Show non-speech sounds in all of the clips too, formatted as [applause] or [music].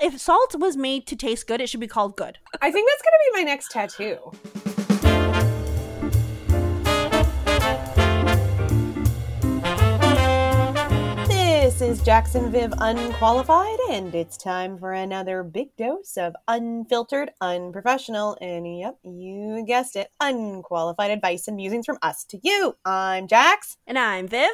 if salt was made to taste good, it should be called good. I think that's gonna be my next tattoo. This is Jax and Viv Unqualified, and it's time for another big dose of unfiltered, unprofessional, and yep, you guessed it, unqualified advice and musings from us to you. I'm Jax. And I'm Viv.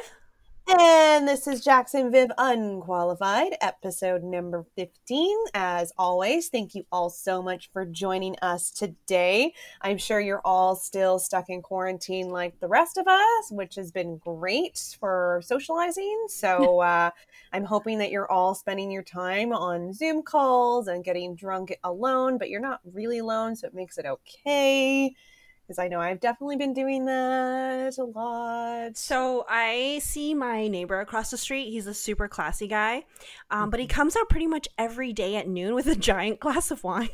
And this is Jax and Viv Unqualified, episode number 15. As always, thank you all so much for joining us today. I'm sure you're all still stuck in quarantine like the rest of us, which has been great for socializing. So [laughs] uh, I'm hoping that you're all spending your time on Zoom calls and getting drunk alone, but you're not really alone, so it makes it okay because I know I've definitely been doing that a lot. So I see my neighbor across the street. He's a super classy guy, um, but he comes out pretty much every day at noon with a [laughs] giant glass of wine.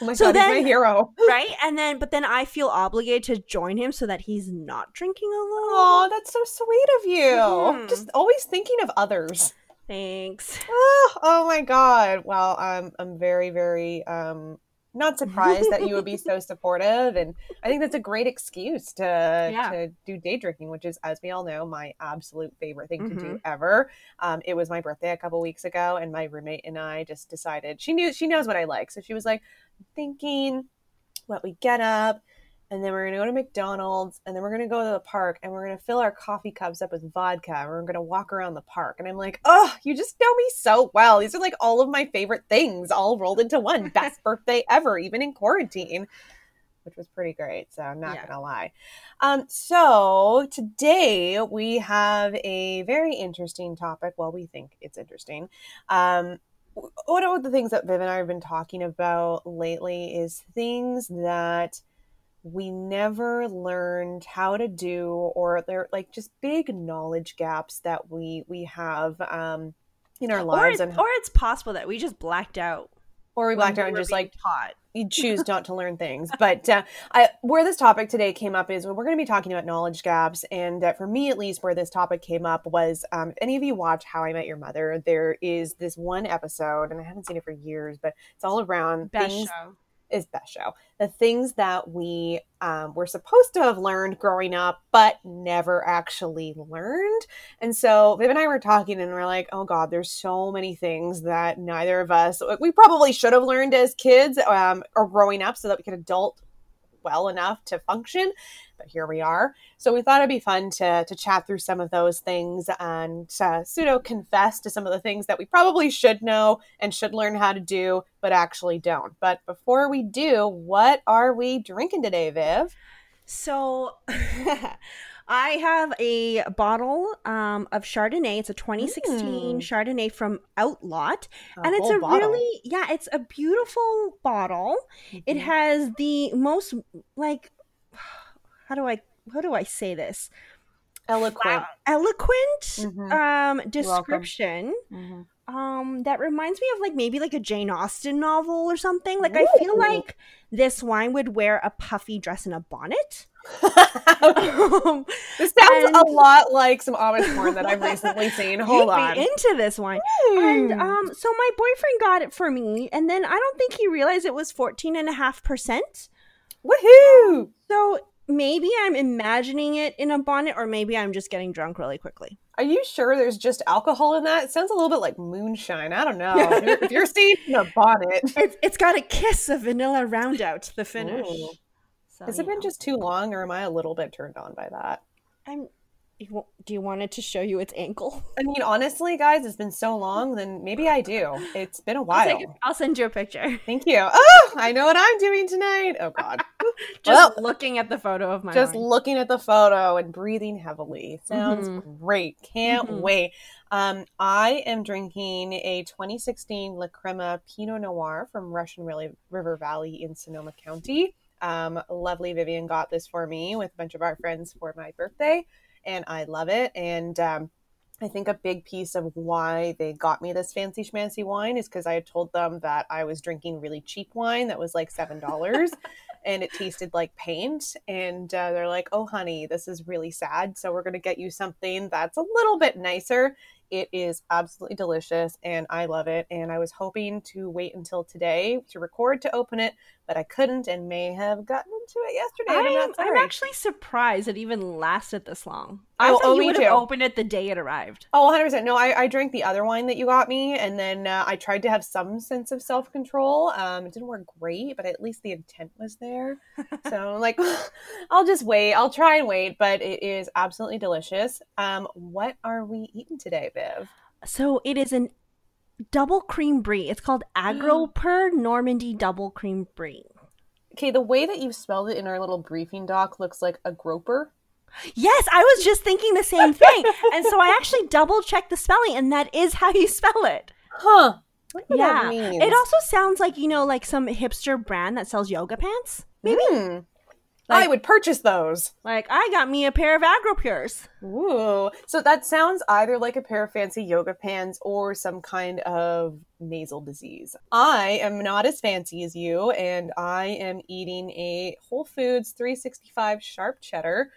Oh my so god, then, he's my hero, [laughs] right? And then, but then I feel obligated to join him so that he's not drinking alone. Oh, that's so sweet of you. Mm-hmm. Just always thinking of others. Thanks. Oh, oh my god. Well, I'm I'm very very um not surprised that you would be so [laughs] supportive and i think that's a great excuse to yeah. to do day drinking which is as we all know my absolute favorite thing mm-hmm. to do mm-hmm. ever um, it was my birthday a couple weeks ago and my roommate and i just decided she knew she knows what i like so she was like thinking what we get up and then we're going to go to McDonald's, and then we're going to go to the park, and we're going to fill our coffee cups up with vodka, and we're going to walk around the park. And I'm like, oh, you just know me so well. These are like all of my favorite things all rolled into one. [laughs] Best birthday ever, even in quarantine, which was pretty great. So I'm not yeah. going to lie. Um, so today we have a very interesting topic. Well, we think it's interesting. Um, one of the things that Viv and I have been talking about lately is things that we never learned how to do or they're like just big knowledge gaps that we we have um in our lives or, and or it's possible that we just blacked out or we blacked out and just like taught. you [laughs] choose not to learn things. But uh, I, where this topic today came up is we're going to be talking about knowledge gaps and uh, for me at least where this topic came up was um, if any of you watch how i met your mother there is this one episode and i haven't seen it for years but it's all around Best things, show is best show. The things that we um, were supposed to have learned growing up, but never actually learned. And so Viv and I were talking, and we're like, "Oh God, there's so many things that neither of us we probably should have learned as kids um, or growing up, so that we could adult well enough to function but here we are. So we thought it'd be fun to to chat through some of those things and uh, pseudo confess to some of the things that we probably should know and should learn how to do, but actually don't. But before we do, what are we drinking today, Viv? So. [laughs] I have a bottle um, of Chardonnay. It's a 2016 mm. Chardonnay from Outlot, a and it's a bottle. really yeah, it's a beautiful bottle. Mm-hmm. It has the most like how do I how do I say this? Eloquent, eloquent mm-hmm. um, description. Mm-hmm. Um, that reminds me of like maybe like a Jane Austen novel or something. Like Ooh. I feel like this wine would wear a puffy dress and a bonnet. [laughs] um, this sounds and, a lot like some Amish porn that I've recently [laughs] seen. Hold on, into this wine. And hmm. um, so my boyfriend got it for me, and then I don't think he realized it was fourteen and a half percent. Woohoo! So maybe I'm imagining it in a bonnet, or maybe I'm just getting drunk really quickly. Are you sure there's just alcohol in that? It sounds a little bit like moonshine. I don't know. if, you're, if you're seeing a bonnet, [laughs] it's, it's got a kiss of vanilla round out the finish. So, Has it been just too long, or am I a little bit turned on by that? I'm do you want it to show you its ankle? [laughs] I mean, honestly, guys, it's been so long. Then maybe I do. It's been a while. I'll, I'll send you a picture. [laughs] Thank you. Oh, I know what I'm doing tonight. Oh God, [laughs] just well, looking at the photo of my. Just wine. looking at the photo and breathing heavily. Sounds mm-hmm. great. Can't mm-hmm. wait. Um, I am drinking a 2016 La Crema Pinot Noir from Russian River Valley in Sonoma County. Um, lovely Vivian got this for me with a bunch of our friends for my birthday and I love it. And um, I think a big piece of why they got me this fancy schmancy wine is because I had told them that I was drinking really cheap wine that was like seven dollars. [laughs] and it tasted like paint. And uh, they're like, "Oh, honey, this is really sad. So we're going to get you something that's a little bit nicer." It is absolutely delicious and I love it. And I was hoping to wait until today to record to open it, but I couldn't and may have gotten into it yesterday. I'm, I'm actually surprised it even lasted this long. I oh, oh, you would have opened it the day it arrived. Oh, 100%. No, I, I drank the other wine that you got me, and then uh, I tried to have some sense of self control. Um, it didn't work great, but at least the intent was there. so, [laughs] I'm like, [laughs] I'll just wait. I'll try and wait, but it is absolutely delicious. Um, what are we eating today, Viv? So, it is an double cream brie. It's called Agro Per Normandy Double Cream Brie. Okay, the way that you spelled it in our little briefing doc looks like a groper. Yes, I was just thinking the same thing. and so I actually double checked the spelling, and that is how you spell it. Huh. yeah. It also sounds like, you know, like some hipster brand that sells yoga pants. Maybe. Mm. Like, I would purchase those. Like, I got me a pair of AgroPures. Ooh. So that sounds either like a pair of fancy yoga pants or some kind of nasal disease. I am not as fancy as you, and I am eating a Whole Foods 365 sharp cheddar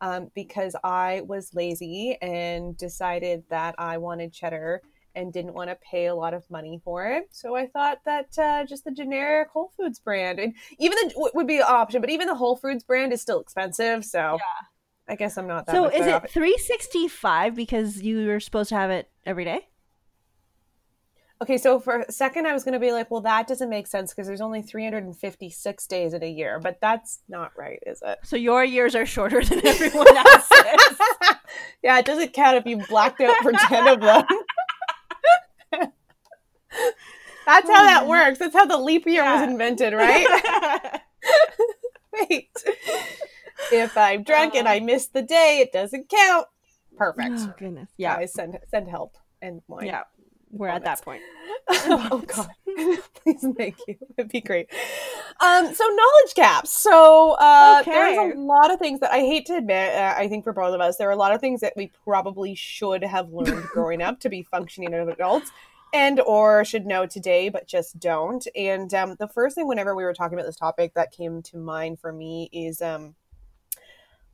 um, because I was lazy and decided that I wanted cheddar and didn't want to pay a lot of money for it. So I thought that uh, just the generic Whole Foods brand, and even the would be an option, but even the Whole Foods brand is still expensive. So yeah. I guess I'm not that. So is it 365 because you were supposed to have it every day? Okay, so for a second, I was going to be like, well, that doesn't make sense because there's only 356 days in a year, but that's not right, is it? So your years are shorter than [laughs] everyone else's. [laughs] yeah, it doesn't count if you blacked out for 10 of them. [laughs] [laughs] that's how that works. That's how the leap year yeah. was invented, right? [laughs] [laughs] Wait. If I'm drunk uh, and I miss the day, it doesn't count. Perfect. Oh, goodness. Yeah. Guys, send, send help and wine. Yeah we're at that point. oh God, please thank you. It'd be great. Um, so knowledge gaps. So uh, okay. there's a lot of things that I hate to admit. Uh, I think for both of us, there are a lot of things that we probably should have learned growing up to be functioning as adults, and or should know today, but just don't. And um, the first thing, whenever we were talking about this topic, that came to mind for me is um,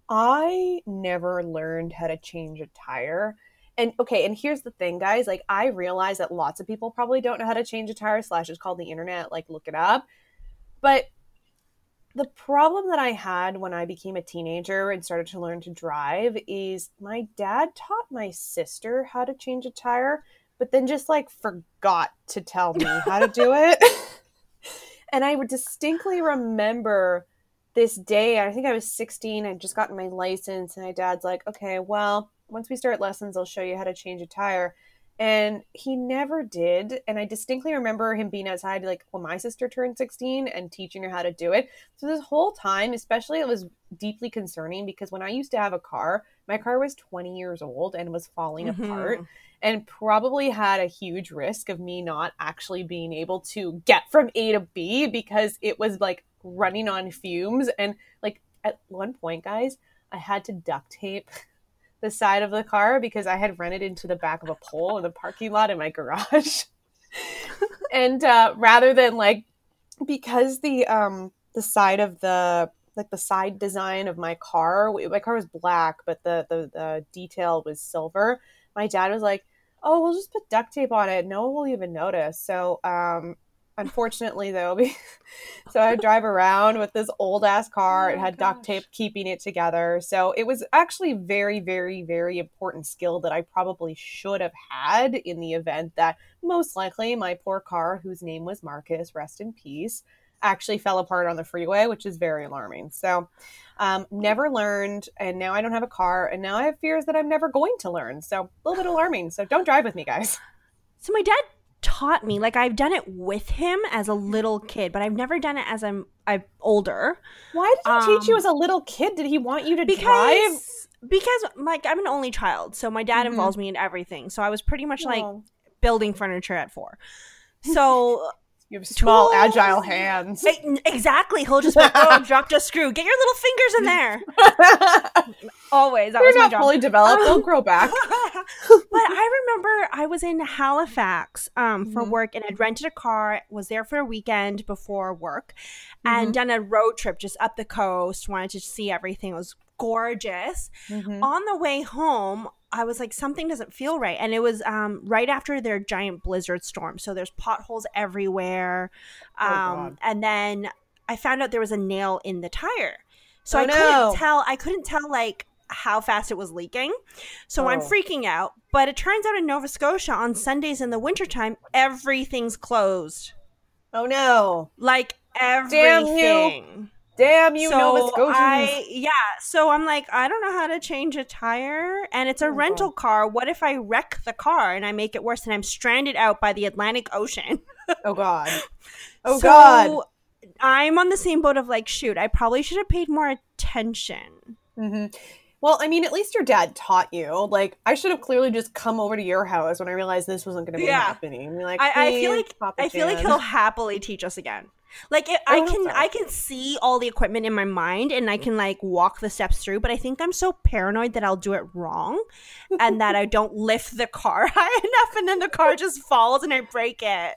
I never learned how to change a tire. And okay and here's the thing guys like i realize that lots of people probably don't know how to change a tire slash it's called the internet like look it up. But the problem that i had when i became a teenager and started to learn to drive is my dad taught my sister how to change a tire but then just like forgot to tell me how to do it [laughs] and i would distinctly remember this day i think i was 16 i'd just gotten my license and my dad's like okay well once we start lessons, I'll show you how to change a tire. And he never did. And I distinctly remember him being outside, like when my sister turned 16 and teaching her how to do it. So this whole time, especially, it was deeply concerning because when I used to have a car, my car was 20 years old and was falling mm-hmm. apart and probably had a huge risk of me not actually being able to get from A to B because it was like running on fumes. And like at one point, guys, I had to duct tape the side of the car because I had run it into the back of a pole in the parking lot in my garage. [laughs] and uh, rather than like because the um the side of the like the side design of my car my car was black but the the, the detail was silver my dad was like oh we'll just put duct tape on it no one will even notice so um unfortunately though [laughs] so i drive around with this old ass car oh it had gosh. duct tape keeping it together. So it was actually very very very important skill that i probably should have had in the event that most likely my poor car whose name was marcus rest in peace actually fell apart on the freeway which is very alarming. So um, never learned and now i don't have a car and now i have fears that i'm never going to learn. So a little bit alarming. So don't drive with me guys. So my dad taught me like I've done it with him as a little kid, but I've never done it as I'm I'm older. Why did he um, teach you um, as a little kid? Did he want you to because, drive? Because like I'm an only child, so my dad mm-hmm. involves me in everything. So I was pretty much like building furniture at 4. So [laughs] You have small, Tools. agile hands. Exactly. He'll just like, oh, [laughs] dropped a screw. Get your little fingers in there. [laughs] Always. That They're was not job. fully developed. They'll [laughs] grow back. [laughs] but I remember I was in Halifax um, for mm-hmm. work and I'd rented a car, was there for a weekend before work, and mm-hmm. done a road trip just up the coast. Wanted to see everything. It was gorgeous. Mm-hmm. On the way home, I was like, something doesn't feel right. And it was um, right after their giant blizzard storm. So there's potholes everywhere. Oh, um, oh and then I found out there was a nail in the tire. So oh, I couldn't tell, I couldn't tell like how fast it was leaking. So oh. I'm freaking out. But it turns out in Nova Scotia on Sundays in the wintertime, everything's closed. Oh no. Like everything. Damn you. Damn you, so Nova Scotians. I, yeah, so I'm like, I don't know how to change a tire, and it's a oh, rental car. What if I wreck the car and I make it worse, and I'm stranded out by the Atlantic Ocean? oh God. [laughs] Oh so God. I'm on the same boat of like, shoot, I probably should have paid more attention. Mm-hmm. Well, I mean, at least your dad taught you. Like, I should have clearly just come over to your house when I realized this wasn't going to be yeah. happening. Like, I, I, feel like I feel like he'll happily teach us again. Like, it, I, oh, I can so. I can see all the equipment in my mind and I can like walk the steps through, but I think I'm so paranoid that I'll do it wrong, and that I [laughs] don't lift the car [laughs] high enough, and then the car just falls and I break it.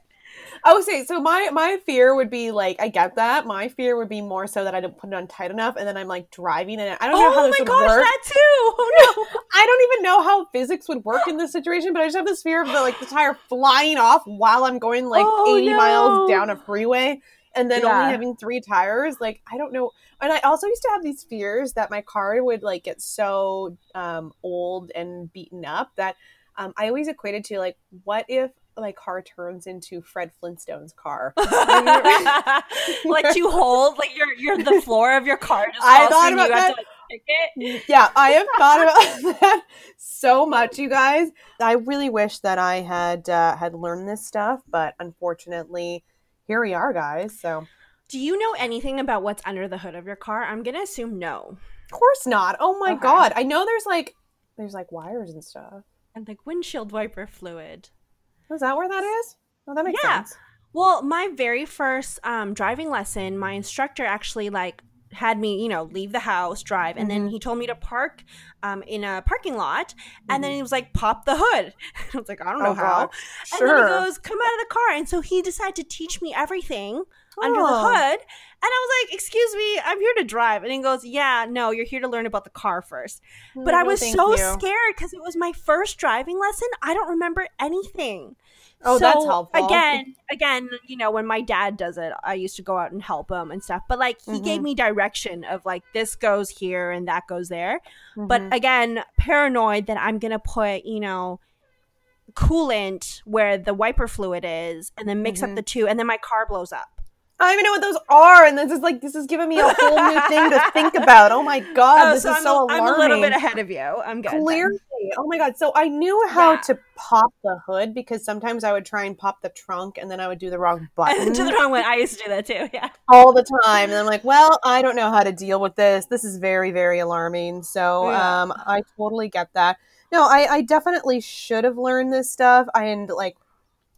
Oh, say so my my fear would be like I get that. My fear would be more so that I don't put it on tight enough, and then I'm like driving, and I don't know oh how this would work. Oh my gosh, work. that too. Oh no, [laughs] I don't even know how physics would work in this situation, but I just have this fear of the like the tire flying off while I'm going like oh, 80 no. miles down a freeway, and then yeah. only having three tires. Like I don't know. And I also used to have these fears that my car would like get so um, old and beaten up that um, I always equated to like, what if my car turns into Fred Flintstone's car. [laughs] [laughs] like you hold, like you're you're the floor of your car. Just I thought about that. yeah, I have thought about [laughs] that so much, you guys. I really wish that I had uh, had learned this stuff, but unfortunately, here we are, guys. So, do you know anything about what's under the hood of your car? I'm gonna assume no. Of course not. Oh my okay. god, I know there's like there's like wires and stuff and like windshield wiper fluid. Is that where that is? Oh, that makes yeah. sense. Well, my very first um, driving lesson, my instructor actually like had me, you know, leave the house, drive, and mm-hmm. then he told me to park um, in a parking lot, and mm-hmm. then he was like, "Pop the hood." [laughs] I was like, "I don't know oh, how." Sure. And then he goes, "Come out of the car," and so he decided to teach me everything oh. under the hood. And I was like, "Excuse me, I'm here to drive." And he goes, "Yeah, no, you're here to learn about the car first. But I was so you. scared because it was my first driving lesson. I don't remember anything. Oh, so, that's helpful. Again, again, you know, when my dad does it, I used to go out and help him and stuff. But like he mm-hmm. gave me direction of like this goes here and that goes there. Mm-hmm. But again, paranoid that I'm gonna put, you know, coolant where the wiper fluid is and then mix mm-hmm. up the two and then my car blows up. I don't even know what those are, and this is like this is giving me a whole new thing to think [laughs] about. Oh my god, oh, this so is I'm so a, alarming. I'm a little bit ahead of you. I'm good. Clearly, oh my god. So I knew how yeah. to pop the hood because sometimes I would try and pop the trunk, and then I would do the wrong [laughs] button. to the wrong one. I used to do that too. Yeah, all the time. And I'm like, well, I don't know how to deal with this. This is very, very alarming. So yeah. um, I totally get that. No, I, I definitely should have learned this stuff. And like,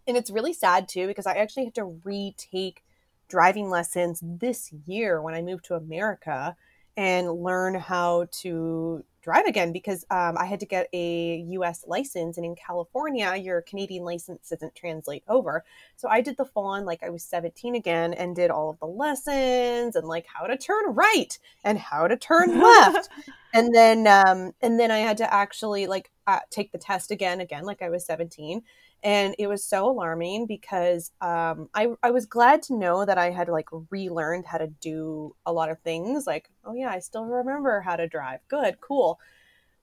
and it's really sad too because I actually had to retake driving lessons this year when I moved to America and learn how to drive again because um, I had to get a US license. And in California, your Canadian license doesn't translate over. So I did the full on, like I was 17 again, and did all of the lessons and like how to turn right and how to turn left. [laughs] and then, um, and then I had to actually like uh, take the test again, again, like I was 17 and it was so alarming because um, I, I was glad to know that i had like relearned how to do a lot of things like oh yeah i still remember how to drive. Good cool.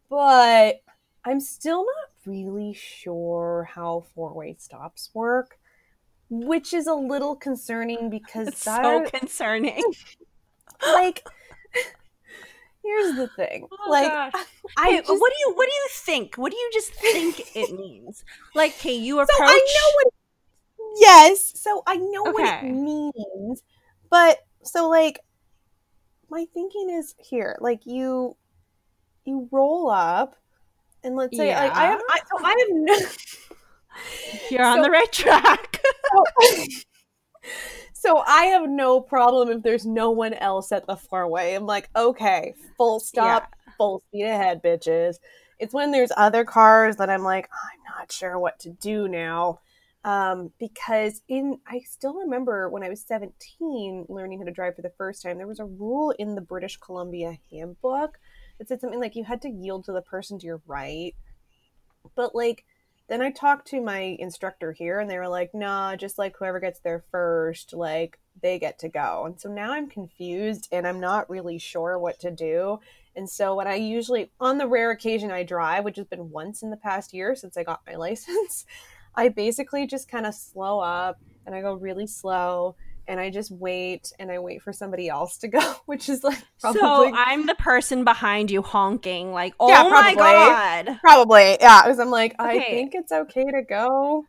But i'm still not really sure how four-way stops work which is a little concerning [laughs] because it's so concerning. [laughs] Like here's the thing [laughs] oh, like gosh. [laughs] I hey, just, what do you what do you think what do you just think it [laughs] means like hey you approach so I know what yes so I know okay. what it means but so like my thinking is here like you you roll up and let's say yeah. like I have I, so I have no you're on the right track So I have no problem if there's no one else at the four-way. I'm like, okay, full stop, yeah. full speed ahead, bitches. It's when there's other cars that I'm like, I'm not sure what to do now. Um, because in I still remember when I was 17 learning how to drive for the first time, there was a rule in the British Columbia handbook that said something like you had to yield to the person to your right. But like then I talked to my instructor here and they were like, nah, just like whoever gets there first, like they get to go. And so now I'm confused and I'm not really sure what to do. And so what I usually on the rare occasion I drive, which has been once in the past year since I got my [laughs] license, I basically just kind of slow up and I go really slow and I just wait and I wait for somebody else to go, [laughs] which is like probably So I'm the person behind you honking like, "Oh yeah, my god." Probably. Yeah, cuz I'm like, okay. I think it's okay to go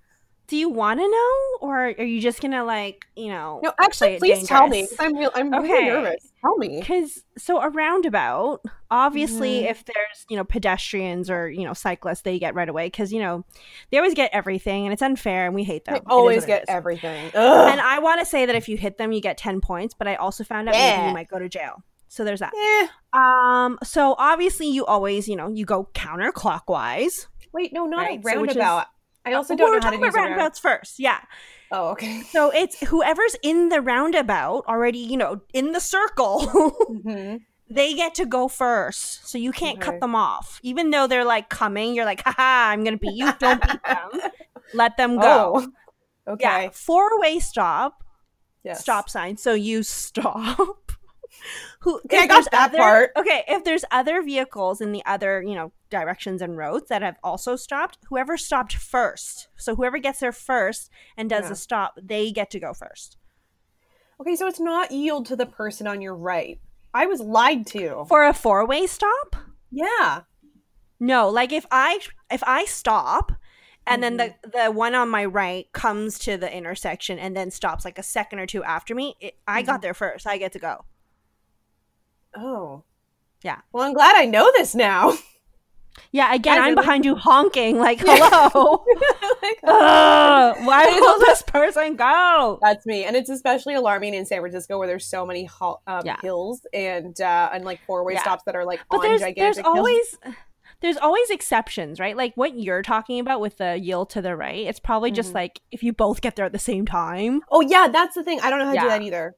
do you want to know or are you just gonna like you know no actually please dangerous? tell me i'm, real, I'm okay. really nervous tell me because so a roundabout obviously mm-hmm. if there's you know pedestrians or you know cyclists they get right away because you know they always get everything and it's unfair and we hate them they always get everything Ugh. and i want to say that if you hit them you get 10 points but i also found out yeah. you might go to jail so there's that yeah. um so obviously you always you know you go counterclockwise wait no not right? a roundabout so I also don't know how to roundabouts first. Yeah. Oh, okay. So it's whoever's in the roundabout already, you know, in the circle. [laughs] mm-hmm. They get to go first, so you can't okay. cut them off. Even though they're like coming, you're like, haha, I'm gonna beat you. Don't beat [laughs] them. Let them go. Oh, okay. Yeah, four way stop. Yes. Stop sign. So you [laughs] stop who okay, I got that other, part. Okay, if there's other vehicles in the other, you know, directions and roads that have also stopped, whoever stopped first. So whoever gets there first and does yeah. the stop, they get to go first. Okay, so it's not yield to the person on your right. I was lied to. For a four-way stop? Yeah. No, like if I if I stop and mm-hmm. then the the one on my right comes to the intersection and then stops like a second or two after me, it, I mm-hmm. got there first. I get to go. Oh. Yeah. Well, I'm glad I know this now. Yeah, again, I'm behind you [laughs] honking, like, hello. [laughs] like, [laughs] uh, why will this person go? That's me. And it's especially alarming in San Francisco where there's so many um, yeah. hills and uh, and like four way yeah. stops that are like but on there's, gigantic there's always there's always exceptions, right? Like what you're talking about with the yield to the right, it's probably mm-hmm. just like if you both get there at the same time. Oh yeah, that's the thing. I don't know how to do that either.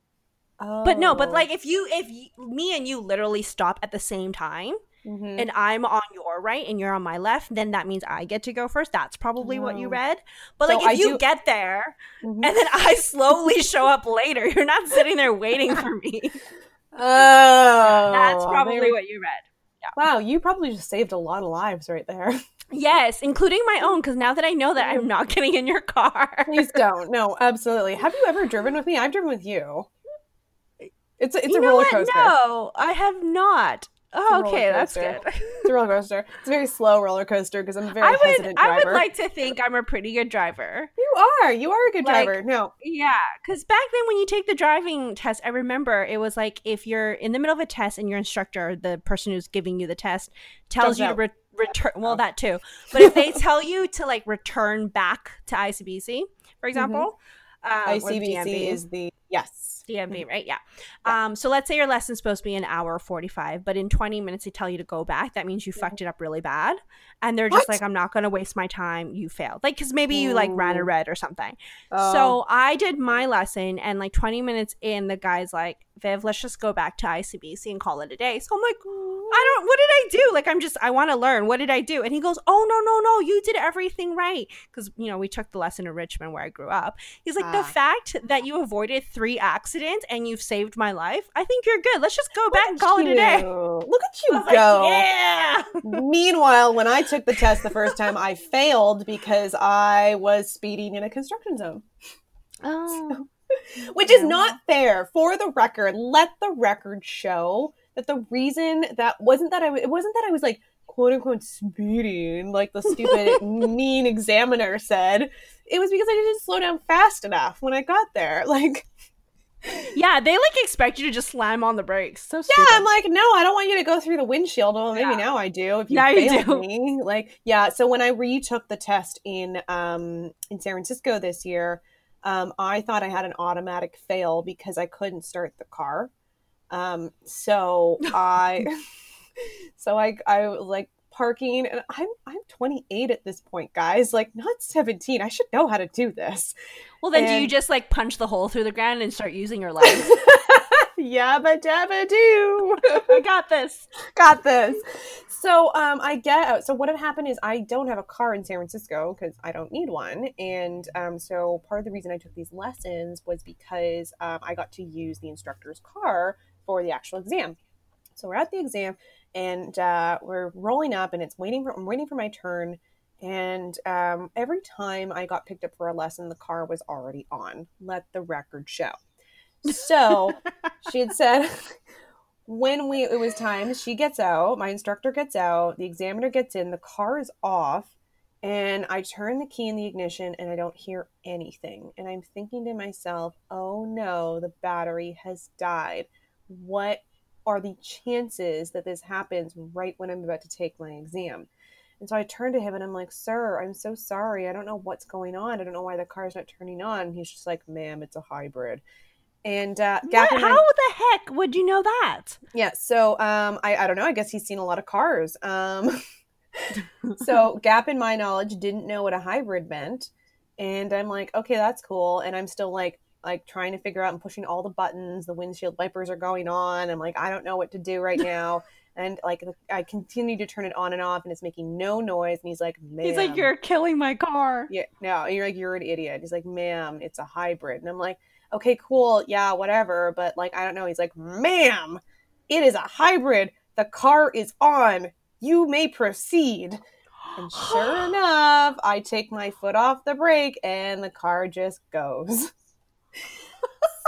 But no, but like if you if you, me and you literally stop at the same time mm-hmm. and I'm on your right and you're on my left, then that means I get to go first. That's probably oh. what you oh. read. But so like if I you do- get there mm-hmm. and then I slowly show up later, you're not sitting there waiting for me. [laughs] [laughs] Oh. That's probably what you read. Yeah. Wow, you probably just saved a lot of lives right there. [laughs] Yes, including my own, because now that I know that I'm not getting in your car. Please don't. No, absolutely. Have you ever driven with me? I've driven with you. It's a, it's you a roller coaster. What? No, I have not. Oh, okay, that's good. [laughs] it's a roller coaster. It's a very slow roller coaster because I'm a very I would, hesitant driver. I would like to think I'm a pretty good driver. You are. You are a good like, driver. No. Yeah, because back then when you take the driving test, I remember it was like if you're in the middle of a test and your instructor, the person who's giving you the test, tells you to re- return. Well, that too. [laughs] But if they tell you to like return back to ICBC, for mm-hmm. example, mm-hmm. um, ICBC is the yes DMV, right? Yeah. yeah. Um, so let's say your lesson's supposed to be an hour 45, but in 20 minutes they tell you to go back. That means you yeah. fucked it up really bad. And they're just what? like, I'm not going to waste my time. You failed. Like, because maybe you like ran a red or something. Oh. So I did my lesson, and like 20 minutes in, the guy's like, Viv, let's just go back to ICBC and call it a day. So I'm like, I don't, what did I do? Like, I'm just, I want to learn. What did I do? And he goes, Oh, no, no, no, you did everything right. Because, you know, we took the lesson in Richmond where I grew up. He's like, The ah. fact that you avoided three accidents and you've saved my life, I think you're good. Let's just go back and call you. it a day. [laughs] Look at you go. Like, yeah. [laughs] Meanwhile, when I took the test the first time, I failed because I was speeding in a construction zone. Oh. [laughs] Which is not fair. For the record, let the record show that the reason that wasn't that I it wasn't that I was like quote unquote speeding like the stupid [laughs] mean examiner said. It was because I didn't slow down fast enough when I got there. [laughs] Like yeah, they like expect you to just slam on the brakes. So stupid. yeah, I'm like, no, I don't want you to go through the windshield. Well, maybe yeah. now I do. If you now you do. me, like, yeah. So when I retook the test in um in San Francisco this year, um, I thought I had an automatic fail because I couldn't start the car. Um, so [laughs] I, so I, I like parking, and I'm I'm 28 at this point, guys. Like, not 17. I should know how to do this. Well, then, and... do you just like punch the hole through the ground and start using your legs? [laughs] Yabba dabba do. [laughs] I got this. Got this. So um, I get out. So what had happened is I don't have a car in San Francisco because I don't need one, and um, so part of the reason I took these lessons was because um, I got to use the instructor's car for the actual exam. So we're at the exam, and uh, we're rolling up, and it's waiting for I'm waiting for my turn, and um, every time I got picked up for a lesson, the car was already on. Let the record show. So she had said [laughs] when we it was time, she gets out, my instructor gets out, the examiner gets in, the car is off, and I turn the key in the ignition and I don't hear anything. And I'm thinking to myself, "Oh no, the battery has died. What are the chances that this happens right when I'm about to take my exam?" And so I turn to him and I'm like, Sir, I'm so sorry. I don't know what's going on. I don't know why the car's not turning on. And he's just like, Ma'am, it's a hybrid. And uh, Gap what? how the heck would you know that? Yeah, so um, I I don't know. I guess he's seen a lot of cars. Um, [laughs] so Gap, in my knowledge, didn't know what a hybrid meant, and I'm like, okay, that's cool. And I'm still like like trying to figure out and pushing all the buttons. The windshield wipers are going on. I'm like, I don't know what to do right now. [laughs] and like I continue to turn it on and off, and it's making no noise. And he's like, "Ma'am," he's like, "You're killing my car." Yeah, no, you're like, "You're an idiot." He's like, "Ma'am, it's a hybrid," and I'm like, okay, cool, yeah, whatever. But like, I don't know. He's like, ma'am, it is a hybrid. The car is on. You may proceed. And sure [gasps] enough, I take my foot off the brake and the car just goes.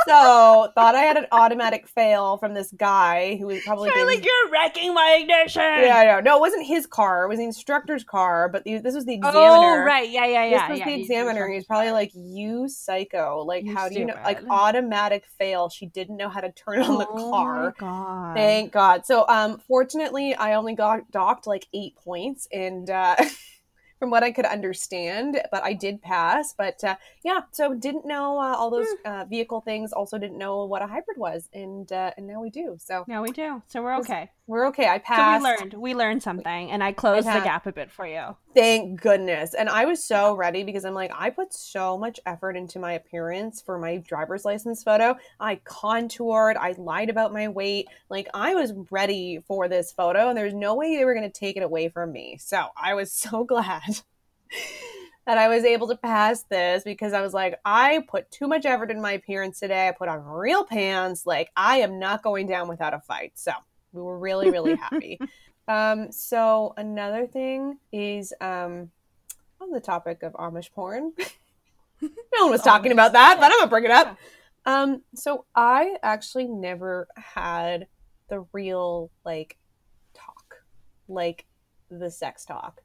So thought I had an automatic fail from this guy who was probably Charlie, getting... you're wrecking my ignition. Yeah, no, no, it wasn't his car. It was the instructor's car, but the, this was the examiner. Oh, right, yeah, yeah, yeah. This was yeah, the examiner. He's probably like, "You psycho! Like, you how do you know? Like, automatic fail. She didn't know how to turn on the oh car. God. Thank God. So, um, fortunately, I only got docked like eight points, and uh, [laughs] from what I could understand, but I did pass. But uh, yeah, so didn't know uh, all those hmm. uh, vehicle things. Also didn't know what a hybrid was, and uh, and now we do. So now we do. So we're okay. We're okay. I passed. So we learned. We learned something, and I closed I the gap a bit for you. Thank goodness. And I was so ready because I'm like, I put so much effort into my appearance for my driver's license photo. I contoured. I lied about my weight. Like I was ready for this photo, and there's no way they were going to take it away from me. So I was [laughs] so glad. That I was able to pass this because I was like, I put too much effort in my appearance today. I put on real pants. Like, I am not going down without a fight. So we were really, really happy. [laughs] um, so another thing is um, on the topic of Amish porn. [laughs] no one was talking about that, but I'm gonna bring it up. Um, so I actually never had the real like talk, like the sex talk.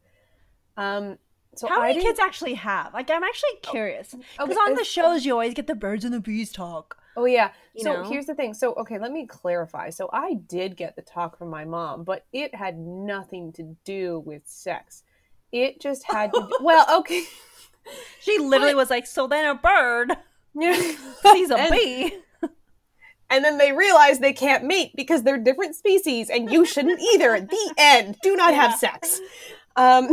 Um, so how many kids actually have? Like, I'm actually oh, curious because okay, on the shows you always get the birds and the bees talk. Oh yeah. You so know? here's the thing. So okay, let me clarify. So I did get the talk from my mom, but it had nothing to do with sex. It just had to. Do, [laughs] well, okay. [laughs] She literally but, was like, "So then a bird [laughs] sees a and, bee." And then they realize they can't mate because they're different species, and you shouldn't either. the end. Do not yeah. have sex. Um,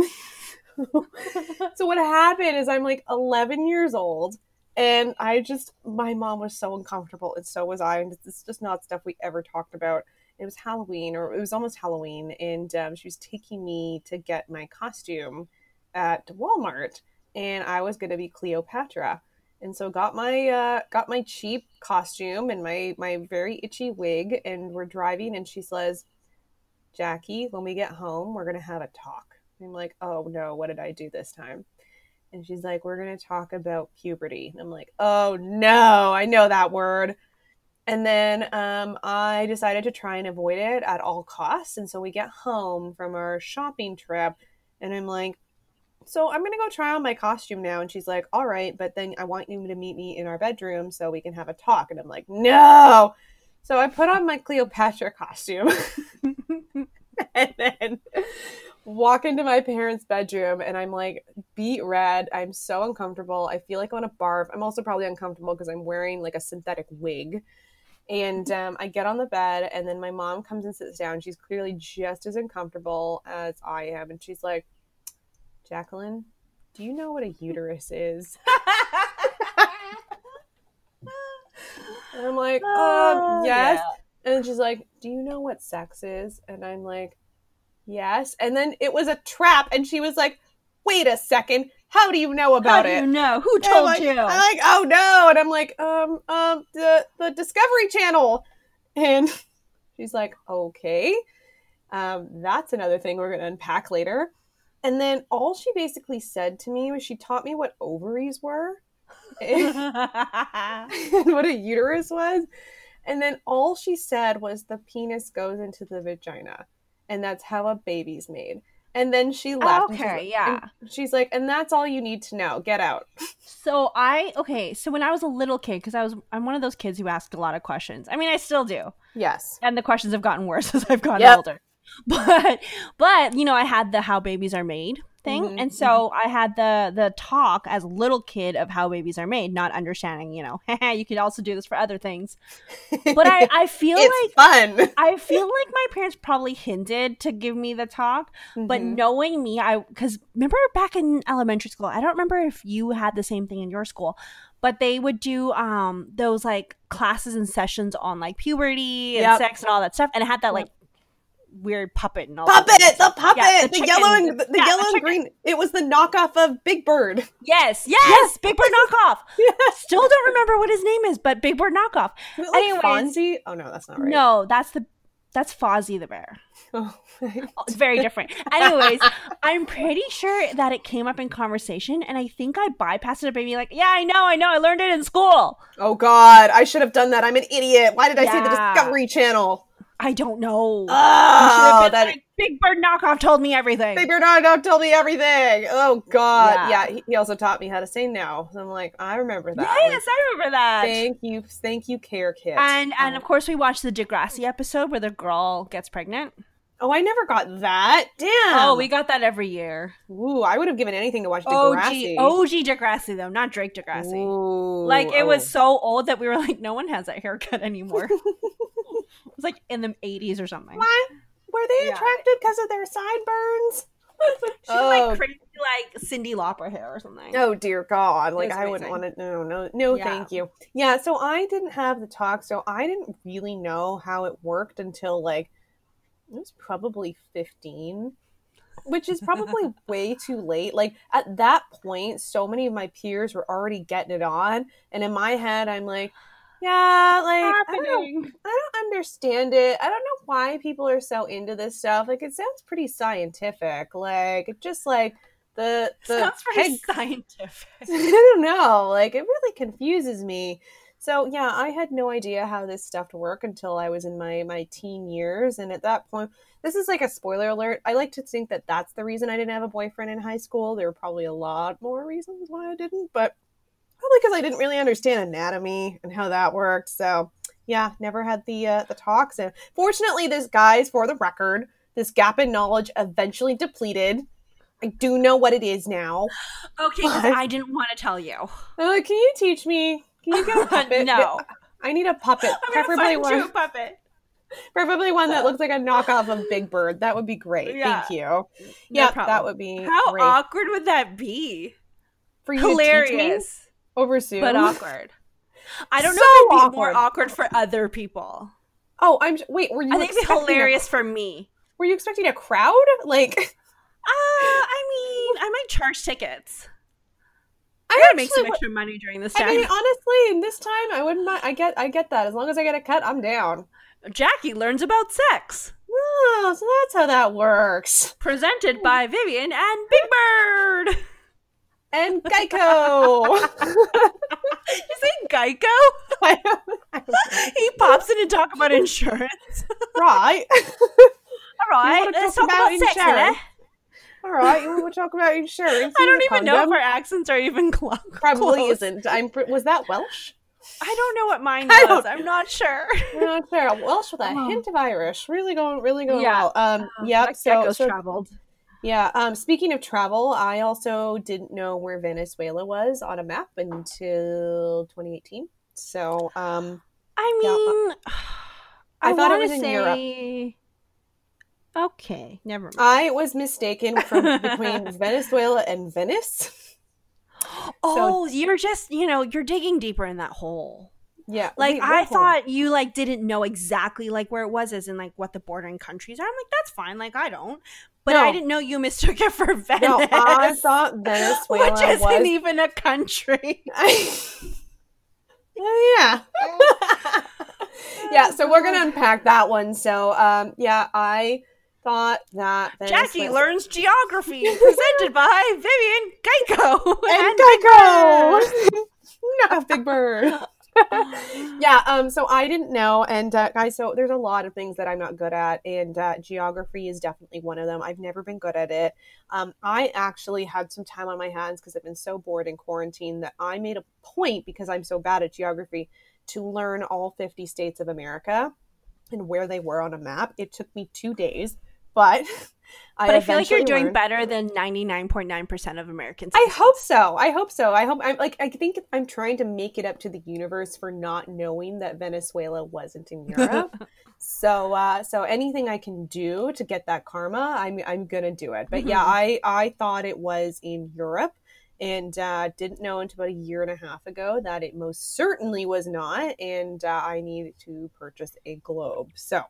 [laughs] so what happened is I'm like 11 years old and I just my mom was so uncomfortable and so was I and it's just not stuff we ever talked about. It was Halloween or it was almost Halloween and um, she was taking me to get my costume at Walmart and I was going to be Cleopatra. And so got my uh, got my cheap costume and my my very itchy wig and we're driving and she says, "Jackie, when we get home, we're going to have a talk." I'm like, oh no, what did I do this time? And she's like, we're going to talk about puberty. And I'm like, oh no, I know that word. And then um, I decided to try and avoid it at all costs. And so we get home from our shopping trip, and I'm like, so I'm gonna go try on my costume now. And she's like, all right, but then I want you to meet me in our bedroom so we can have a talk. And I'm like, no. So I put on my Cleopatra costume. [laughs] and then walk into my parents' bedroom and I'm like beat red. I'm so uncomfortable. I feel like I want to barf. I'm also probably uncomfortable because I'm wearing like a synthetic wig. And um, I get on the bed, and then my mom comes and sits down. She's clearly just as uncomfortable as I am. And she's like, Jacqueline, do you know what a uterus is? [laughs] And I'm like, [laughs] um, yes. Yeah. And she's like, do you know what sex is? And I'm like, yes. And then it was a trap. And she was like, wait a second. How do you know about How do it? You know who told like, you? I'm like, oh no, and I'm like, um, um, the the Discovery Channel, and [laughs] she's like, okay, um, that's another thing we're gonna unpack later. And then all she basically said to me was she taught me what ovaries were [laughs] [laughs] and what a uterus was. And then all she said was the penis goes into the vagina, and that's how a baby's made. And then she oh, left. Okay, she's yeah. she's like, and that's all you need to know. Get out. So I okay. So when I was a little kid, because I was I'm one of those kids who asked a lot of questions. I mean, I still do. Yes. And the questions have gotten worse [laughs] as I've gotten yep. older. But but you know, I had the how babies are made thing. Mm-hmm, and so mm-hmm. I had the the talk as a little kid of how babies are made, not understanding, you know, [laughs] you could also do this for other things. But I, I [laughs] feel like fun. [laughs] I feel like my parents probably hinted to give me the talk, mm-hmm. but knowing me, I because remember back in elementary school, I don't remember if you had the same thing in your school, but they would do um those like classes and sessions on like puberty and yep. sex and all that stuff and it had that like weird puppet and all puppet the puppet yeah, the, the yellow and the, the yeah, yellow and green it was the knockoff of big bird yes yes, yes. big bird knockoff yes. [laughs] still don't remember what his name is but big bird knockoff like Anyways, Fonzie oh no that's not right no that's the that's Fozzie the bear. [laughs] Oh, oh, it's very different. Anyways, [laughs] I'm pretty sure that it came up in conversation, and I think I bypassed it by being like, "Yeah, I know, I know, I learned it in school." Oh God, I should have done that. I'm an idiot. Why did I yeah. say the Discovery Channel? I don't know. Oh, that like, Big Bird knockoff told me everything. Big Bird knockoff told me everything. Oh God, yeah. yeah he, also taught me how to say no. So I'm like, I remember that. Yes, I remember that. Thank you, thank you, Care Kit. And and um, of course we watched the Degrassi episode where the girl gets pregnant. Oh, I never got that. Damn. Oh, we got that every year. Ooh, I would have given anything to watch Degrassi. OG, OG Degrassi though, not Drake Degrassi. Ooh, like it oh. was so old that we were like, no one has that haircut anymore. [laughs] it was like in the 80s or something. What? Were they yeah. attracted because of their sideburns? [laughs] she oh. like crazy like Cyndi Lauper hair or something. Oh dear God! Like I wouldn't want to. No, no, no. Yeah. Thank you. Yeah. So I didn't have the talk, so I didn't really know how it worked until like it was probably fifteen, which is probably [laughs] way too late. Like at that point, so many of my peers were already getting it on, and in my head, I'm like yeah, like I don't, I don't understand it. I don't know why people are so into this stuff. Like it sounds pretty scientific. Like it just like the [laughs] the sounds pretty scientific. [laughs] I don't know. Like it really confuses me. So yeah, I had no idea how this stuff worked until I was in my my teen years, and at that point, this is like a spoiler alert. I like to think that that's the reason I didn't have a boyfriend in high school. There were probably a lot more reasons why I didn't, but probably because I didn't really understand anatomy and how that worked. So yeah, never had the uh, the talks. And fortunately, this guys, for the record, this gap in knowledge eventually depleted. I do know what it is now. Okay, because I didn't want to tell you. Uh, can you teach me? Can you get a [laughs] puppet? no, I need a puppet, [laughs] preferably one. puppet. Preferably one that looks like a knockoff of Big Bird. That would be great. Yeah. Thank you. No yeah, problem. that would be. How great. awkward would that be? For you hilarious over Zoom. But awkward. I don't so know if it'd be awkward. more awkward for other people. Oh, I'm wait. Were you? I think it's hilarious a, for me. Were you expecting a crowd? Like, uh, I mean, I might charge tickets. I gotta make some extra money during this time. I mean, honestly, in this time, I wouldn't mind. I get, I get that. As long as I get a cut, I'm down. Jackie learns about sex. Oh, so that's how that works. Presented by Vivian and Big Bird [laughs] and Geico. [laughs] you say Geico? [laughs] he pops in to talk about insurance. [laughs] right. All right. Let's talk about, about insurance. All right, we will talk about insurance? I don't even know if our accents are even close. Probably isn't. I'm. Was that Welsh? I don't know what mine was. I'm not sure. I'm not sure. Welsh with a oh. hint of Irish. Really going, really going yeah. well. Um, uh, yep. So, so traveled. Yeah. Um, speaking of travel, I also didn't know where Venezuela was on a map until 2018. So, um, I mean, yeah, [sighs] I, I thought it was in say... Europe. Okay, never mind. I was mistaken from [laughs] between Venezuela and Venice. [gasps] Oh, so, you're just, you know, you're digging deeper in that hole. Yeah. Like I thought you like didn't know exactly like where it was as in like what the bordering countries are. I'm like, that's fine. Like I don't. But no. I didn't know you mistook it for Venice. No, I thought [laughs] Venezuela Which isn't was... even a country. [laughs] oh, yeah. yeah, so we're gonna unpack that one. So um yeah, I thought that Venezuela... Jackie learns geography [laughs] presented by Vivian Geico and, and Geico. Not Big Bird. [laughs] yeah, um, so I didn't know, and uh, guys, so there's a lot of things that I'm not good at, and uh, geography is definitely one of them. I've never been good at it. Um, I actually had some time on my hands because I've been so bored in quarantine that I made a point because I'm so bad at geography to learn all 50 states of America and where they were on a map. It took me two days, but [laughs] I but I feel like you're doing learned. better than 99.9% of Americans. I hope so. I hope so. I hope I'm like I think I'm trying to make it up to the universe for not knowing that Venezuela wasn't in Europe. [laughs] so uh so anything I can do to get that karma, I'm I'm going to do it. But mm-hmm. yeah, [laughs] I I thought it was in Europe and uh, didn't know until about a year and a half ago that it most certainly was not and uh, I needed to purchase a globe. So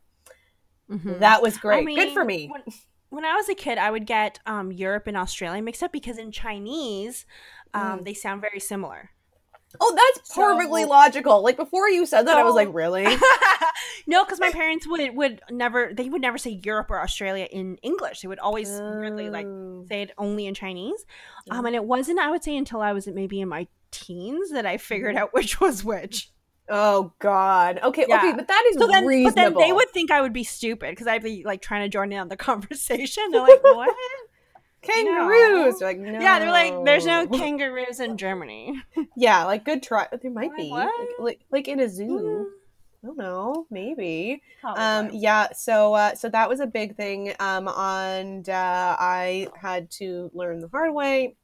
mm-hmm. that was great. I mean, Good for me. When- when I was a kid, I would get um, Europe and Australia mixed up because in Chinese, um, mm. they sound very similar. Oh, that's perfectly so, logical. Like before you said that, so, I was like, really? [laughs] no, because my parents would would never they would never say Europe or Australia in English. They would always really like oh. say it only in Chinese. Um, and it wasn't I would say until I was maybe in my teens that I figured mm. out which was which. Oh God. Okay. Yeah. Okay. But that is so then, reasonable. But then they would think I would be stupid because I'd be like trying to join in on the [laughs] conversation. They're like, "What? kangaroos?" No. like, no. Yeah. They're like, "There's no kangaroos in Germany." [laughs] yeah. Like, good try. There might be. Like, like, like, in a zoo. Mm. I don't know. Maybe. Probably. Um. Yeah. So. Uh, so that was a big thing. Um. And uh, I had to learn the hard way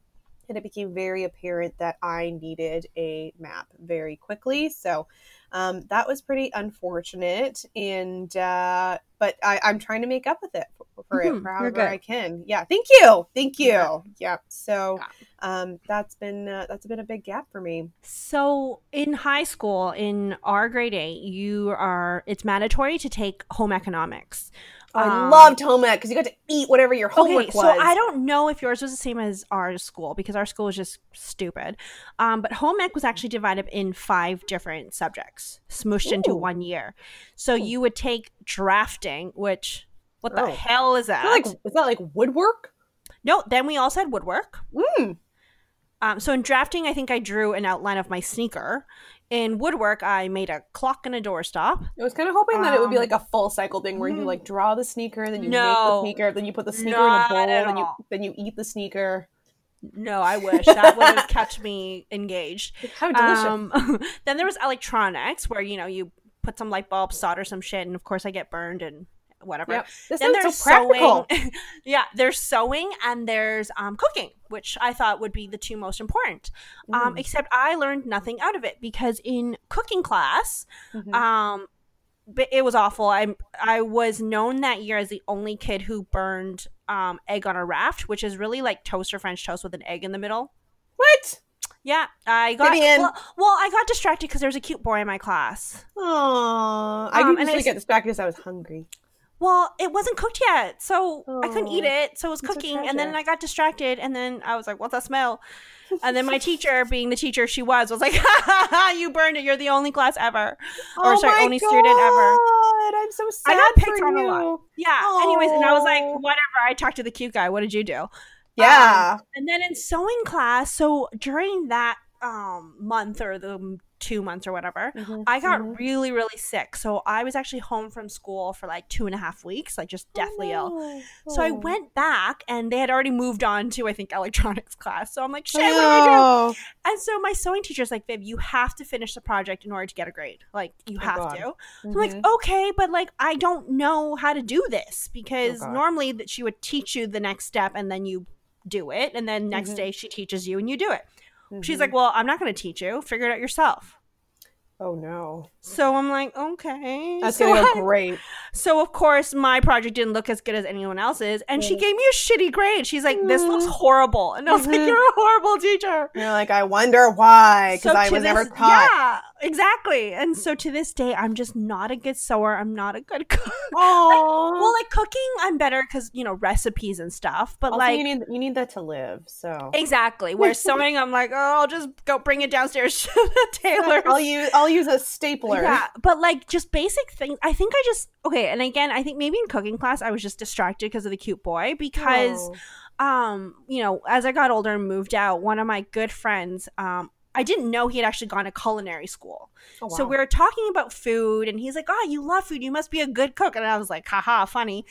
and it became very apparent that I needed a map very quickly. So um, that was pretty unfortunate, and uh, but I, am trying to make up with it for, for mm-hmm. it for however I can. Yeah, thank you, thank you. Yeah. Yep. So um, that's been uh, that's been a big gap for me. So in high school, in our grade eight, you are it's mandatory to take home economics. I um, loved home ec because you got to eat whatever your homework okay, was. So I don't know if yours was the same as our school because our school was just stupid. Um, but home ec was actually divided in five different subjects, smooshed Ooh. into one year. So Ooh. you would take drafting, which what the oh. hell is that? Is that, like, is that like woodwork? No. Then we also had woodwork. Mm. Um, so in drafting, I think I drew an outline of my sneaker in woodwork, I made a clock and a doorstop. I was kind of hoping that um, it would be um, like a full cycle thing where you like draw the sneaker, then you no, make the sneaker, then you put the sneaker in a bowl, then you then you eat the sneaker. No, I wish that would have kept me engaged. [laughs] How delicious! Um, [laughs] then there was electronics, where you know you put some light bulbs, solder some shit, and of course I get burned and whatever. Yep. This then there's so practical. sewing. [laughs] yeah, there's sewing and there's um, cooking, which I thought would be the two most important. Um, mm. Um, except I learned nothing out of it because in cooking class, mm-hmm. um, it was awful. I I was known that year as the only kid who burned um, egg on a raft, which is really like toaster French toast with an egg in the middle. What? Yeah, I got well, well, I got distracted because there was a cute boy in my class. Oh, I um, usually get distracted because I was hungry. Well, it wasn't cooked yet, so oh, I couldn't eat it. So it was cooking, and then I got distracted, and then I was like, "What's that smell?" [laughs] And then my teacher, being the teacher she was, was like, [laughs] "Ha ha ha! You burned it. You're the only class ever, or oh sorry, only God. student ever." I'm so sad. I got picked on a lot. Yeah. Oh. Anyways, and I was like, "Whatever." I talked to the cute guy. What did you do? Yeah. Um, and then in sewing class, so during that um month or the two months or whatever, mm-hmm, I got mm-hmm. really, really sick. So I was actually home from school for like two and a half weeks, like just deathly oh, ill. Oh. So I went back and they had already moved on to, I think, electronics [laughs] class. So I'm like, shit, oh. what do I do? And so my sewing teacher's like, Viv, you have to finish the project in order to get a grade. Like, you oh, have God. to. Mm-hmm. So I'm like, mm-hmm. okay, but like, I don't know how to do this because oh, normally that she would teach you the next step and then you do it. And then next mm-hmm. day she teaches you and you do it. Mm-hmm. She's like, Well, I'm not going to teach you. Figure it out yourself. Oh no. So I'm like, okay. That's so gonna go great. So of course my project didn't look as good as anyone else's, and she gave me a shitty grade. She's like, "This looks Mm. horrible," and I was like, Mhm. "You're a horrible teacher." You're like, I wonder why, because So I was never this- taught. Yeah, exactly. And so to this day, I'm just not a good sewer. I'm not a good [laughs] cook. Oh, well, like cooking, I'm better because you know recipes and stuff. But also, like, you need you need that to live. So exactly. Where sewing, I'm like, oh, I'll just go bring it downstairs [laughs] to the [laughs] tailor. I'll use I'll use a stapler. Yeah, but like just basic things. I think I just okay. And again, I think maybe in cooking class, I was just distracted because of the cute boy. Because, Oh. um, you know, as I got older and moved out, one of my good friends, um, I didn't know he had actually gone to culinary school. Oh, So we were talking about food, and he's like, "Oh, you love food. You must be a good cook." And I was like, "Haha, funny."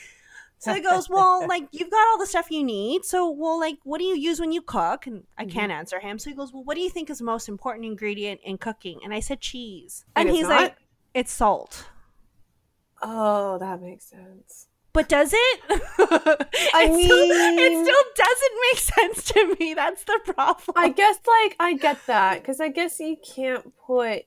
So he goes, "Well, like you've got all the stuff you need. So, well, like, what do you use when you cook?" And I Mhm. can't answer him. So he goes, "Well, what do you think is the most important ingredient in cooking?" And I said, "Cheese." And And, he's not? like, "It's salt." Oh, that makes sense. But does it? [laughs] I It still- it still doesn't make [laughs] sense to me. That's the problem. I guess like I get that because I guess you can't put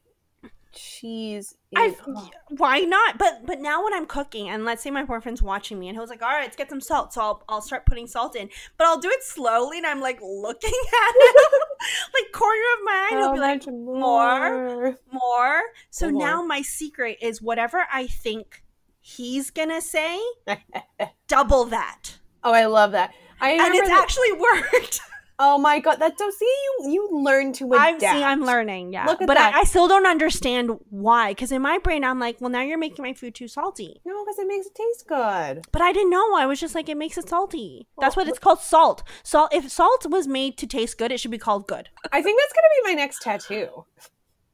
cheese. Oh. why not? But but now when I'm cooking and let's say my boyfriend's watching me and he was like, "All right, let's get some salt." So I'll I'll start putting salt in, but I'll do it slowly and I'm like looking [laughs] at him, [laughs] like corner of my eye. And he'll be like, more? "More." So More. now my secret is whatever I think he's gonna say, [laughs] double that, oh, I love that. I and it's that- actually worked. Oh my god, that's so. See, you you learn to I'm adapt. see, I'm learning, yeah. Look at but that. I, I still don't understand why. Because in my brain, I'm like, well, now you're making my food too salty. No, because it makes it taste good. But I didn't know. I was just like, it makes it salty. That's Well, what it's called, salt. Salt. If salt was made to taste good, it should be called good. I think that's gonna be my next tattoo.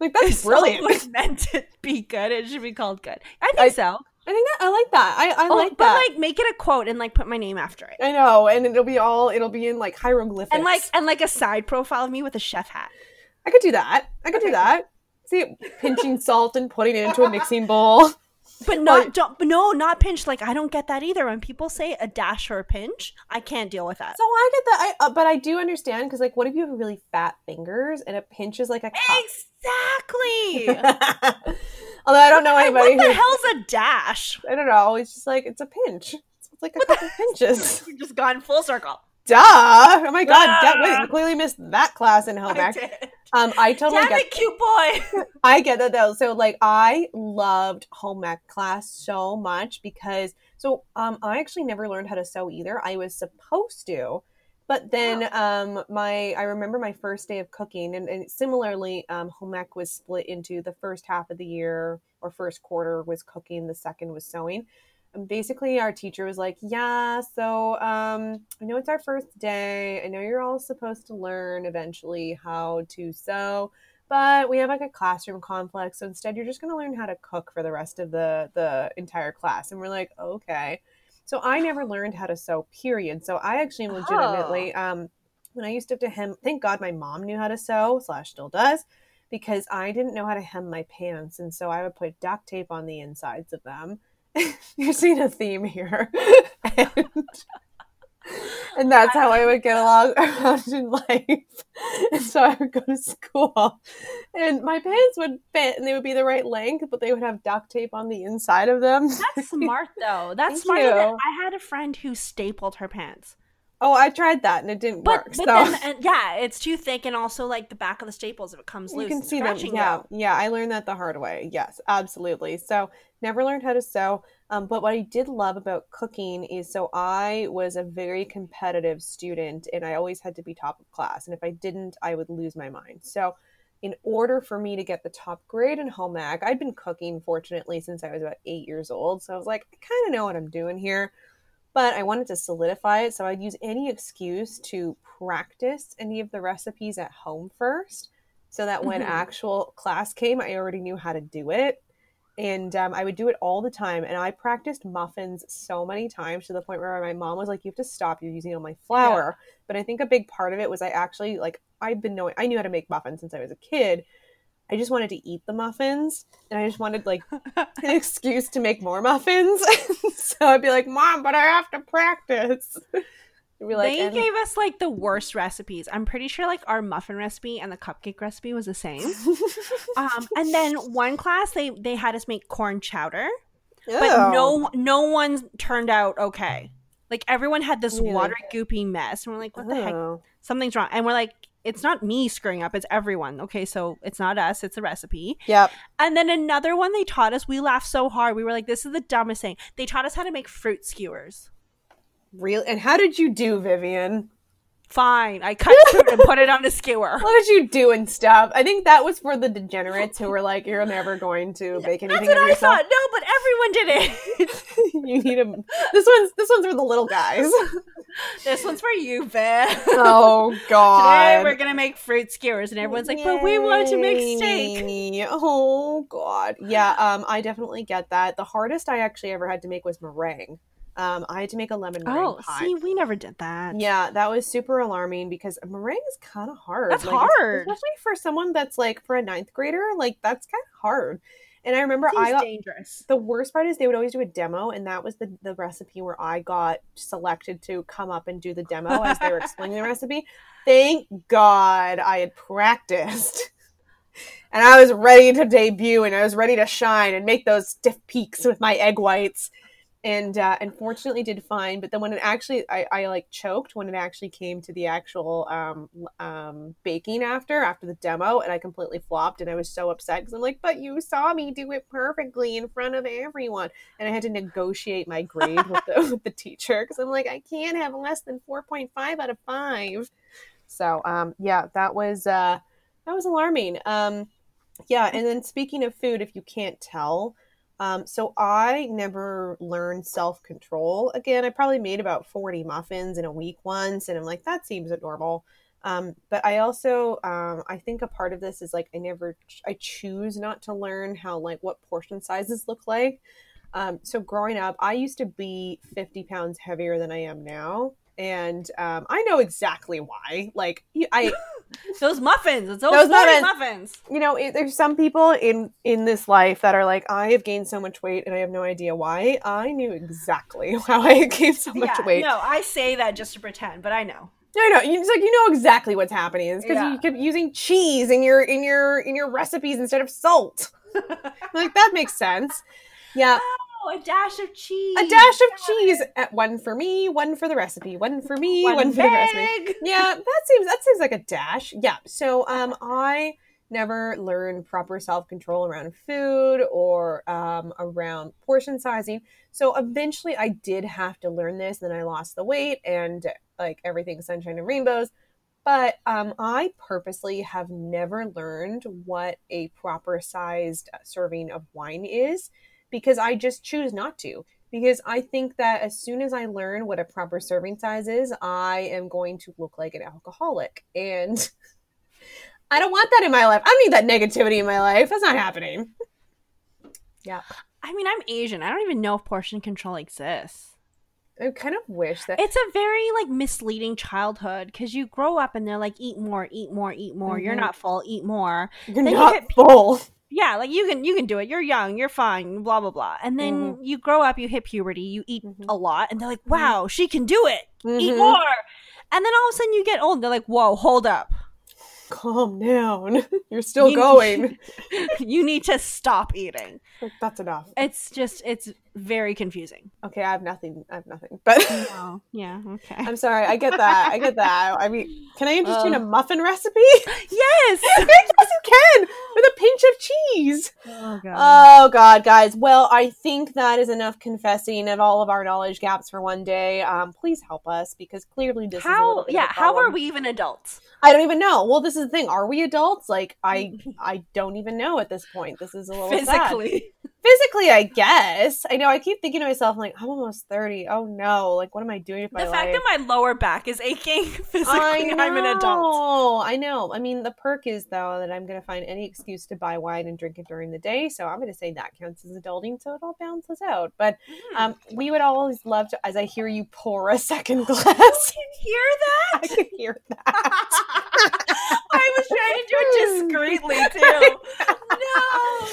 Like that's If brilliant. Salt was meant to be good. It should be called good. I think I- so. I think that I like that. I, I Oh, like but that. But like, make it a quote and like put my name after it, I know, and it'll be all it'll be in like hieroglyphics. and like and like a side profile of me with a chef hat. I could do that. I could do that. See, pinching salt and putting it into a mixing bowl. [laughs] But not don't, no, not pinch. Like I don't get that either. When people say a dash or a pinch, I can't deal with that. So I get that, I, uh, but I do understand because, like, what if you have really fat fingers and a pinch is like a cup? Exactly. [laughs] Although I don't know anybody what the who hell's a dash? I don't know. It's just like it's a pinch. It's like a couple pinches. [laughs] We've just gone full circle. Duh! Oh my god! Ah. That, wait, you clearly missed that class in home I did. Um, I totally Damn get. it, cute boy. [laughs] I get that though. So like, I loved home ec class so much because so um, I actually never learned how to sew either. I was supposed to, but then um, my I remember my first day of cooking, and, and similarly, um, home ec was split into the first half of the year or first quarter was cooking, the second was sewing. And basically, our teacher was like, "Yeah, so um, I know it's our first day. I know you're all supposed to learn eventually how to sew." but we have like a classroom complex so instead you're just going to learn how to cook for the rest of the the entire class and we're like okay so i never learned how to sew period. So i actually am legitimately um when i used to have to hem thank god my mom knew how to sew slash still does because i didn't know how to hem my pants. And so i would put duct tape on the insides of them. [laughs] You're seeing a theme here. [laughs] And, [laughs] and that's how I would get along [laughs] around in life. And so I would go to school, and my pants would fit, and they would be the right length, but they would have duct tape on the inside of them. That's smart though. That's [laughs] Thank smart. I had a friend who stapled her pants. Oh, I tried that, and it didn't But, work. but so then, and yeah, it's too thick, and also like the back of the staples, if it comes loose, you can see them. Yeah, you. yeah. I learned that the hard way. Yes, absolutely. So never learned how to sew. Um, but what I did love about cooking is so I was a very competitive student, and I always had to be top of class. And if I didn't, I would lose my mind. So in order for me to get the top grade in home ec, I'd been cooking fortunately since I was about eight years old. So I was like, I kind of know what I'm doing here. But I wanted to solidify it, so I'd use any excuse to practice any of the recipes at home first, so that when Mhm. actual class came, I already knew how to do it. And um, I would do it all the time. And I practiced muffins so many times to the point where my mom was like, "You have to stop. You're using all my flour." But I think a big part of it was I actually like I've been knowing I knew how to make muffins since I was a kid. I just wanted to eat the muffins, and I just wanted like [laughs] an excuse to make more muffins. [laughs] so I'd be like, "Mom, but I have to practice." Like, they and- gave us like the worst recipes. I'm pretty sure like our muffin recipe and the cupcake recipe was the same. [laughs] um, and then one class they they had us make corn chowder, Ew. but no no one turned out okay. Like everyone had this really? watery, goopy mess, and we're like, "What the heck? Something's wrong." And we're like, "It's not me screwing up; it's everyone." Okay, so it's not us; it's the recipe. Yep. And then another one they taught us. We laughed so hard. We were like, "This is the dumbest thing." They taught us how to make fruit skewers. Real? And how did you do, Vivian? Fine. I cut fruit and put it on a skewer. [laughs] What did you do and stuff? I think that was for the degenerates who were like, "You're never going to bake anything." That's what I yourself. thought. No, but everyone did it. [laughs] you need a. This one's this one's for the little guys. [laughs] this one's for you, Bear. Oh God! Today we're gonna make fruit skewers, and everyone's like, Yay. "But we want to make steak." Oh God! Yeah, um, I definitely get that. The hardest I actually ever had to make was meringue. Um, I had to make a lemon meringue oh, pie. see, we never did that. Yeah, that was super alarming because meringue is kind of hard. That's like, hard, especially for someone that's like for a ninth grader. Like that's kind of hard. And I remember I got dangerous. The worst part is they would always do a demo, and that was the the recipe where I got selected to come up and do the demo as they were explaining the recipe. [laughs] Thank God I had practiced. [laughs] And I was ready to debut and I was ready to shine and make those stiff peaks with my egg whites and uh, unfortunately did fine. But then when it actually, I, I like choked when it actually came to the actual um, um, baking after after the demo, and I completely flopped, and I was so upset because I'm like, but you saw me do it perfectly in front of everyone, and I had to negotiate my grade with the [laughs] with the teacher because I'm like, I can't have less than four point five out of five. So um, yeah, that was uh, that was alarming. Um, yeah, and then speaking of food, if you can't tell. Um, so I never learned self control. Again, I probably made about 40 muffins in a week once, and I'm like, that seems normal. Um, but I also, um, I think a part of this is like I never, I choose not to learn how like what portion sizes look like. Um, so growing up, I used to be 50 pounds heavier than I am now, and um, I know exactly why. Like I. [laughs] those muffins. It's those, muffins. muffins. You know, it, there's some people in in this life that are like, I have gained so much weight and I have no idea why. I knew exactly [laughs] how I gained so much yeah, weight. No, I say that just to pretend, but I know. No, know. It's like you know exactly what's happening. It's because yeah. you kept using cheese in your in your in your recipes instead of salt. [laughs] like that makes sense. Yeah. A dash of cheese. A dash of cheese. At one for me, one for the recipe. One for me, one, one for the recipe. Yeah, that seems that seems like a dash. Yeah. So um I never learned proper self-control around food or um, around portion sizing. So eventually I did have to learn this, then I lost the weight and like everything sunshine and rainbows. But um, I purposely have never learned what a proper sized serving of wine is because I just choose not to. Because I think that as soon as I learn what a proper serving size is, I am going to look like an alcoholic. And [laughs] I don't want that in my life. I don't need that negativity in my life. That's not happening. Yeah. I mean, I'm Asian. I don't even know if portion control exists. I kind of wish that it's a very like misleading childhood because you grow up and they're like, eat more, eat more, eat more. Mm-hmm. You're not full, eat more. You're then not you full yeah like you can you can do it you're young you're fine blah blah blah and then mm-hmm. you grow up you hit puberty you eat mm-hmm. a lot and they're like mm-hmm. wow she can do it eat mm-hmm. more and then all of a sudden you get old they're like whoa hold up calm down. [laughs] You're still you, going. [laughs] you need to stop eating. That's enough. It's just it's very confusing. Okay, I have nothing. I have nothing. But [laughs] oh, yeah, okay. I'm sorry. I get that. I get that. I mean, can I interest you in a muffin recipe? [laughs] Yes. [laughs] yes, you can. With a pinch of cheese. Oh god. Oh god, guys. Well, I think that is enough confessing of all of our knowledge gaps for one day. Um, please help us because clearly this how, is yeah. How are we even adults? I don't even know. Well, this is the thing. Are we adults? Like, I I don't even know at this point. This is a little physically. Sad. Physically, I guess. I know. I keep thinking to myself, I'm like, I'm almost thirty. Oh no! Like, what am I doing with my life? The fact that my lower back is aching [laughs] physically, I'm an adult. I know. I mean, the perk is though that I'm going to find any excuse to buy wine and drink it during the day. So I'm going to say that counts as adulting. So it all balances out. But mm. um, we would always love to, as I hear you pour a second [laughs] glass. You can hear that. I can hear that. [laughs] I was trying to do it discreetly too. No.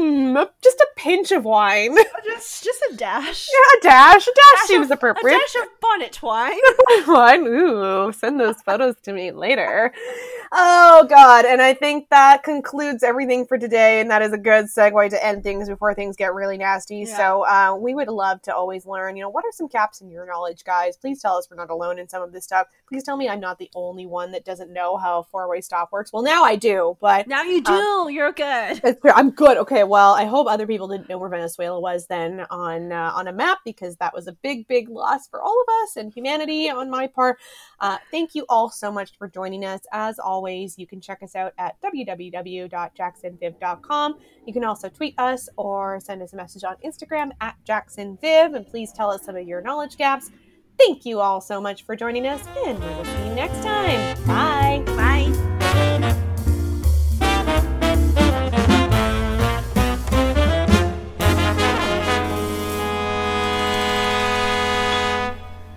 Hmm, just a pinch of wine. [laughs] Just just a dash. Yeah, a dash. A dash, dash seems of, appropriate. A dash of bonnet wine. [laughs] wine. Ooh, send those photos to me later. [laughs] Oh God! And I think that concludes everything for today, and that is a good segue to end things before things get really nasty. Yeah. So uh, we would love to always learn. You know, what are some gaps in your knowledge, guys? Please tell us we're not alone in some of this stuff. Please tell me I'm not the only one that doesn't know how four way stop works. Well, now I do, but now you do. Um, You're good. I'm good. Okay. Well, I hope other people didn't know where Venezuela was then on uh, on a map because that was a big, big loss for all of us and humanity on my part. Uh, thank you all so much for joining us. As always, you can check us out at www.jaxandviv.com. You can also tweet us or send us a message on Instagram at jacksonviv, and please tell us some of your knowledge gaps. Thank you all so much for joining us, and we will see you next time. Bye. Bye.